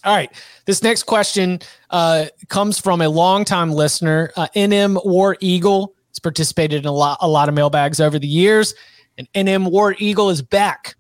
All right. This next question uh, comes from a longtime listener, uh, NM War Eagle. He's participated in a lot, a lot of mailbags over the years, and NM War Eagle is back.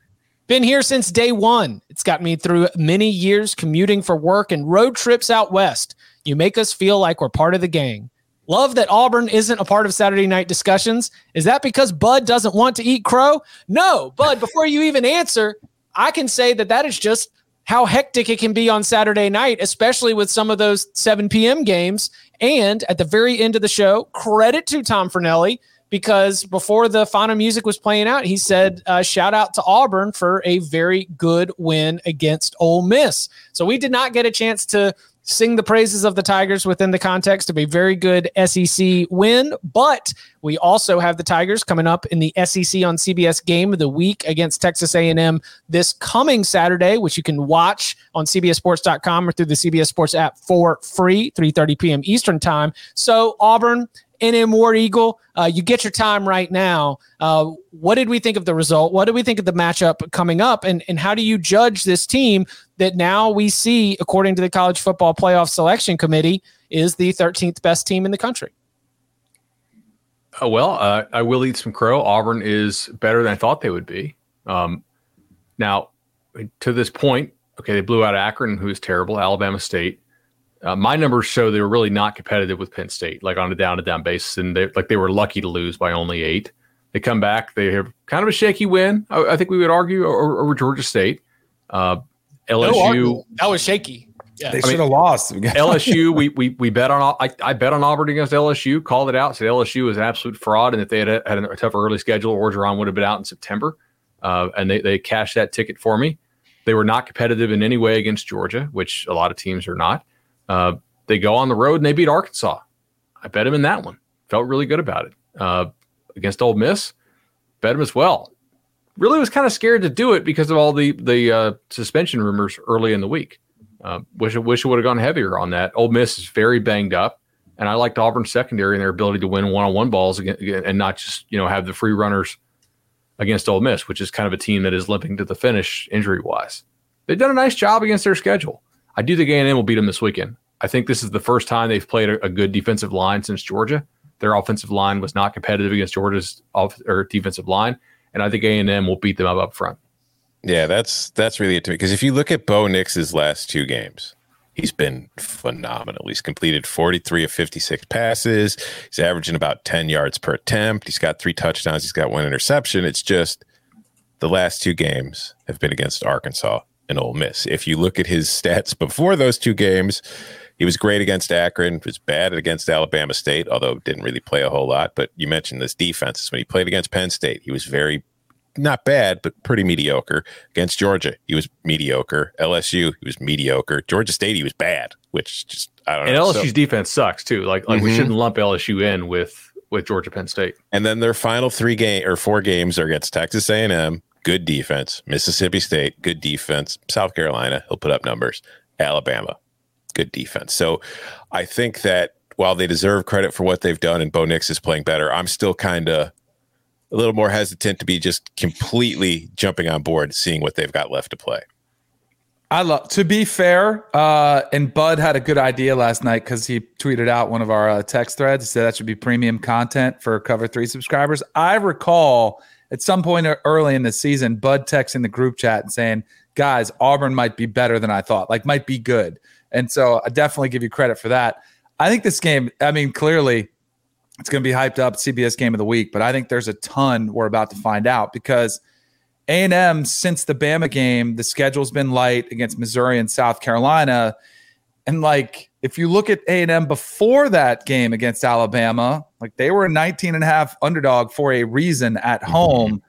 Been here since day one. It's got me through many years commuting for work and road trips out west. You make us feel like we're part of the gang. Love that Auburn isn't a part of Saturday night discussions. Is that because Bud doesn't want to eat crow? No, Bud, before you even answer, I can say that that is just how hectic it can be on Saturday night, especially with some of those 7 p.m. games. And at the very end of the show, credit to Tom Fornelli because before the final music was playing out, he said, uh, shout out to Auburn for a very good win against Ole Miss. So we did not get a chance to sing the praises of the Tigers within the context of a very good SEC win. But we also have the Tigers coming up in the SEC on CBS game of the week against Texas A&M this coming Saturday, which you can watch on CBSSports.com or through the CBS Sports app for free, 3.30 p.m. Eastern time. So Auburn, NM War Eagle, uh, you get your time right now. Uh, what did we think of the result? What did we think of the matchup coming up? And, and how do you judge this team that now we see, according to the College Football Playoff Selection Committee, is the 13th best team in the country? Uh, well, uh, I will eat some crow. Auburn is better than I thought they would be. Um, now, to this point, okay, they blew out Akron, who is terrible, Alabama State. Uh, my numbers show they were really not competitive with Penn State, like on a down to down basis, and they like they were lucky to lose by only eight. They come back, they have kind of a shaky win, I, I think we would argue, over, over Georgia State. Uh, LSU, no that was shaky. Yeah. They should have lost. LSU, we, we we bet on I, I bet on Auburn against LSU, called it out, said LSU was an absolute fraud, and if they had had a tougher early schedule, Orgeron would have been out in September, uh, and they they cashed that ticket for me. They were not competitive in any way against Georgia, which a lot of teams are not. Uh, they go on the road and they beat Arkansas. I bet him in that one. Felt really good about it. Uh, against Ole Miss, bet him as well. Really was kind of scared to do it because of all the the uh, suspension rumors early in the week. Uh, wish wish it would have gone heavier on that. Ole Miss is very banged up, and I liked Auburn's secondary and their ability to win one on one balls and not just you know have the free runners against Ole Miss, which is kind of a team that is limping to the finish injury wise. They've done a nice job against their schedule. I do think A&M will beat them this weekend. I think this is the first time they've played a, a good defensive line since Georgia. Their offensive line was not competitive against Georgia's off, or defensive line, and I think A&M will beat them up up front. Yeah, that's that's really it to me because if you look at Bo Nix's last two games, he's been phenomenal. He's completed 43 of 56 passes. He's averaging about 10 yards per attempt. He's got three touchdowns. He's got one interception. It's just the last two games have been against Arkansas and Ole Miss. If you look at his stats before those two games, he was great against Akron, was bad against Alabama State, although didn't really play a whole lot. But you mentioned this defense. When he played against Penn State, he was very not bad, but pretty mediocre. Against Georgia, he was mediocre. LSU, he was mediocre. Georgia State, he was bad, which just I don't and know. And LSU's so, defense sucks too. Like like mm-hmm. we shouldn't lump LSU in with with Georgia Penn State. And then their final three game or four games are against Texas A&M, good defense. Mississippi State, good defense. South Carolina, he'll put up numbers. Alabama, good defense. So I think that while they deserve credit for what they've done and Bo Nix is playing better, I'm still kind of a little more hesitant to be just completely jumping on board, seeing what they've got left to play. I love to be fair, uh, and Bud had a good idea last night because he tweeted out one of our uh, text threads. He said that should be premium content for Cover Three subscribers. I recall at some point er, early in the season, Bud texting the group chat and saying, guys, Auburn might be better than I thought, like might be good. And so I definitely give you credit for that. I think this game, I mean, clearly it's going to be hyped up CBS game of the week, but I think there's a ton we're about to find out because A&M since the Bama game, the schedule's been light against Missouri and South Carolina. And like if you look at A&M before that game against Alabama, like they were a 19 and a half underdog for a reason at mm-hmm. home.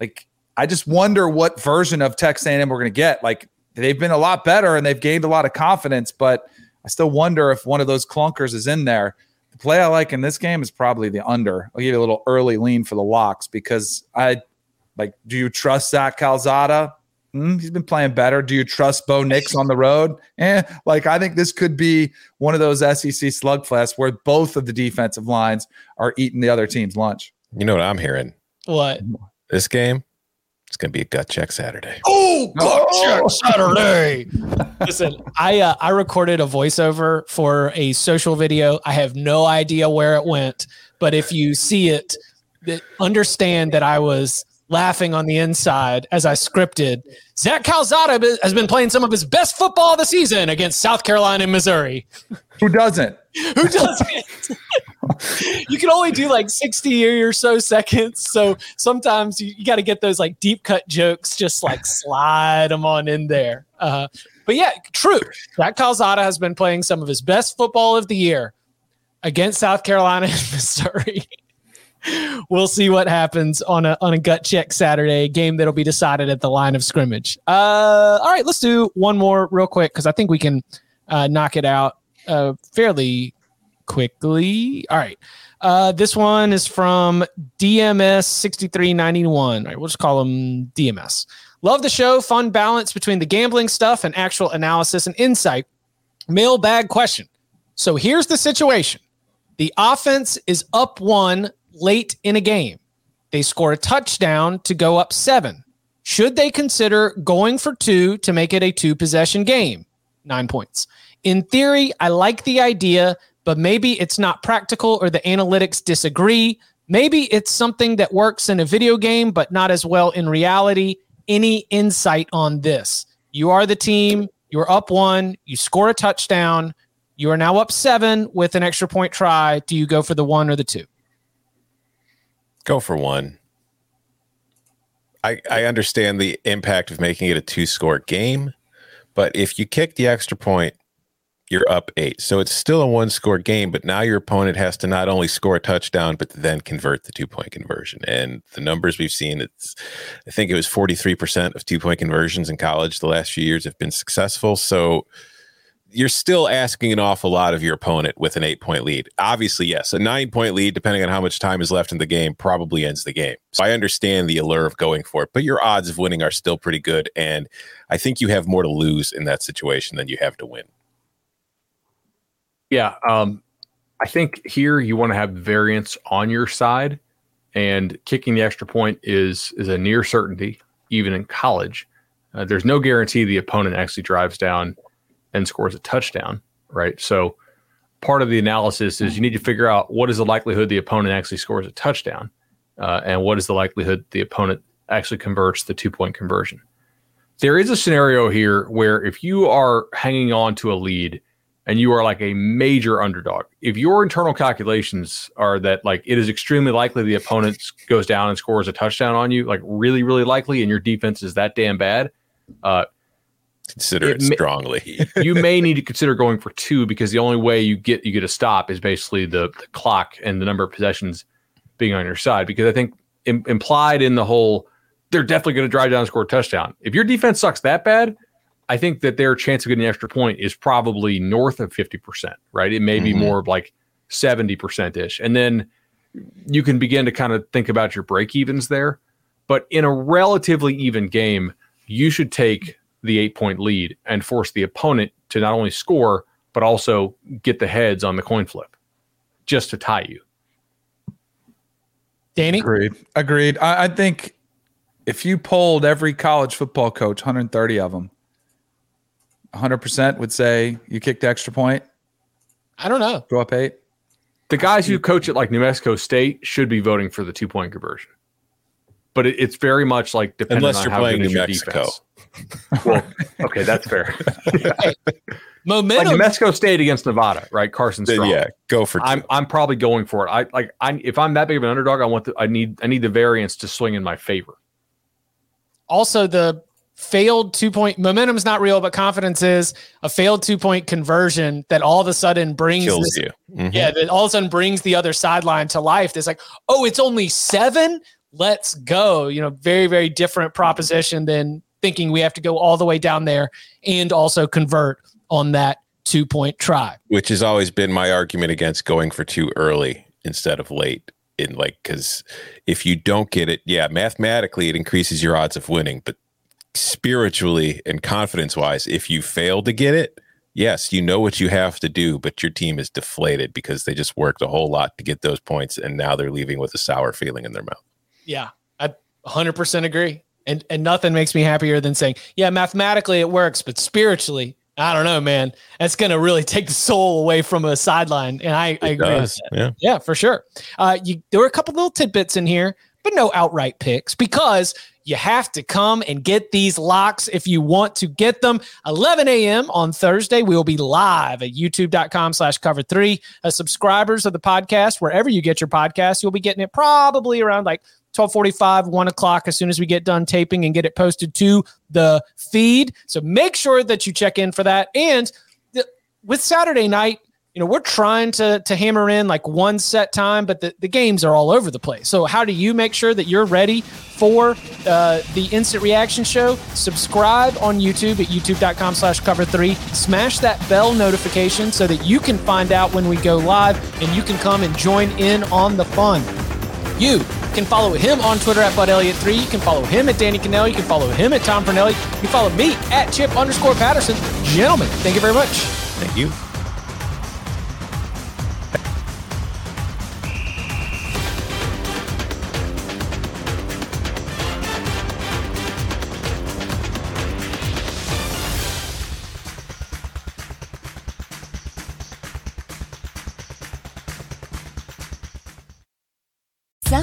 Like I just wonder what version of Texas A&M we're going to get. Like they've been a lot better and they've gained a lot of confidence, but I still wonder if one of those clunkers is in there. The play I like in this game is probably the under. I'll give you a little early lean for the locks because I like. Do you trust Zach Calzada? Mm, he's been playing better. Do you trust Bo Nix on the road? Eh, like I think this could be one of those SEC slugfests where both of the defensive lines are eating the other team's lunch. You know what I'm hearing? What? This game, it's going to be a gut check Saturday. Oh, gut oh. check Saturday. Listen, I uh, I recorded a voiceover for a social video. I have no idea where it went, but if you see it, understand that I was laughing on the inside as I scripted. Zach Calzada has been playing some of his best football of the season against South Carolina and Missouri. Who doesn't? Who doesn't? you can only do like 60 or so seconds. So sometimes you, you got to get those like deep cut jokes, just like slide them on in there. Uh, but yeah, true. Zach Calzada has been playing some of his best football of the year against South Carolina and Missouri. We'll see what happens on a on a gut check Saturday game that'll be decided at the line of scrimmage. Uh, all right, let's do one more real quick because I think we can uh, knock it out uh, fairly quickly. All right. Uh, this one is from DMS 6391. All right, we'll just call him DMS. Love the show. Fun balance between the gambling stuff and actual analysis and insight. Mailbag question. So here's the situation the offense is up one late in a game. They score a touchdown to go up seven. Should they consider going for two to make it a two possession game? Nine points. In theory, I like the idea, but maybe it's not practical or the analytics disagree. Maybe it's something that works in a video game, but not as well in reality. Any insight on this? You are the team, you're up one, you score a touchdown, you are now up seven with an extra point try. Do you go for the one or the two? Go for one. I, I understand the impact of making it a two score game, but if you kick the extra point, you're up eight. So it's still a one score game, but now your opponent has to not only score a touchdown, but then convert the two point conversion. And the numbers we've seen, it's, I think it was 43% of two point conversions in college the last few years have been successful. So you're still asking an awful lot of your opponent with an eight point lead. Obviously, yes, a nine point lead, depending on how much time is left in the game, probably ends the game. So I understand the allure of going for it, but your odds of winning are still pretty good. And I think you have more to lose in that situation than you have to win. Yeah. Um, I think here you want to have variance on your side, and kicking the extra point is is a near certainty, even in college. Uh, there's no guarantee the opponent actually drives down and scores a touchdown, right? So part of the analysis is you need to figure out what is the likelihood the opponent actually scores a touchdown, uh, and what is the likelihood the opponent actually converts the two point conversion. There is a scenario here where if you are hanging on to a lead and you are like a major underdog. If your internal calculations are that like it is extremely likely the opponent goes down and scores a touchdown on you, like really, really likely, and your defense is that damn bad, uh, consider it, it strongly. you may need to consider going for two because the only way you get you get a stop is basically the, the clock and the number of possessions being on your side. Because I think Im- implied in the whole, they're definitely going to drive down and score a touchdown. If your defense sucks that bad, I think that their chance of getting an extra point is probably north of 50%, right? It may be mm-hmm. more of like 70% ish. And then you can begin to kind of think about your break evens there. But in a relatively even game, you should take the eight point lead and force the opponent to not only score, but also get the heads on the coin flip just to tie you. Danny? Agreed. Agreed. I, I think if you polled every college football coach, 130 of them, 100% would say you kicked the extra point? I don't know. Go up eight? The guys who coach at like New Mexico State should be voting for the two point conversion. But it, it's very much like depending Unless on you're playing New Mexico. Well, okay, that's fair. Momentum. Like New Mexico State against Nevada, right? Carson Strong. Yeah, go for. i I'm I'm probably going for it. I like I if I'm that big of an underdog, I want the I need I need the variance to swing in my favor. Also, the failed two point momentum is not real, but confidence is a failed two point conversion that all of a sudden brings Kills this, you. Mm-hmm. Yeah, that all of a sudden brings the other sideline to life. It's like, oh, it's only seven. Let's go. You know, very, very different proposition than thinking we have to go all the way down there and also convert on that two point try. Which has always been my argument against going for too early instead of late. In like, because if you don't get it, yeah, mathematically it increases your odds of winning, but spiritually and confidence wise, if you fail to get it, yes, you know what you have to do, but your team is deflated because they just worked a whole lot to get those points and now they're leaving with a sour feeling in their mouth. Yeah, I 100% agree. And and nothing makes me happier than saying, yeah, mathematically it works, but spiritually, I don't know, man. That's going to really take the soul away from a sideline. And I, I agree. Yeah. yeah, for sure. Uh, you, there were a couple little tidbits in here, but no outright picks because you have to come and get these locks if you want to get them. 11 a.m. on Thursday, we will be live at youtube.com slash cover three. As subscribers of the podcast, wherever you get your podcast, you'll be getting it probably around like 1245, 1 o'clock as soon as we get done taping and get it posted to the feed. So make sure that you check in for that. And th- with Saturday night, you know, we're trying to to hammer in like one set time, but the, the games are all over the place. So how do you make sure that you're ready for uh, the instant reaction show? Subscribe on YouTube at youtube.com slash cover three. Smash that bell notification so that you can find out when we go live and you can come and join in on the fun. You can follow him on Twitter at Bud Elliott3. You can follow him at Danny Kanell. You can follow him at Tom Fornelli. You can follow me at Chip underscore Patterson. Gentlemen, thank you very much. Thank you.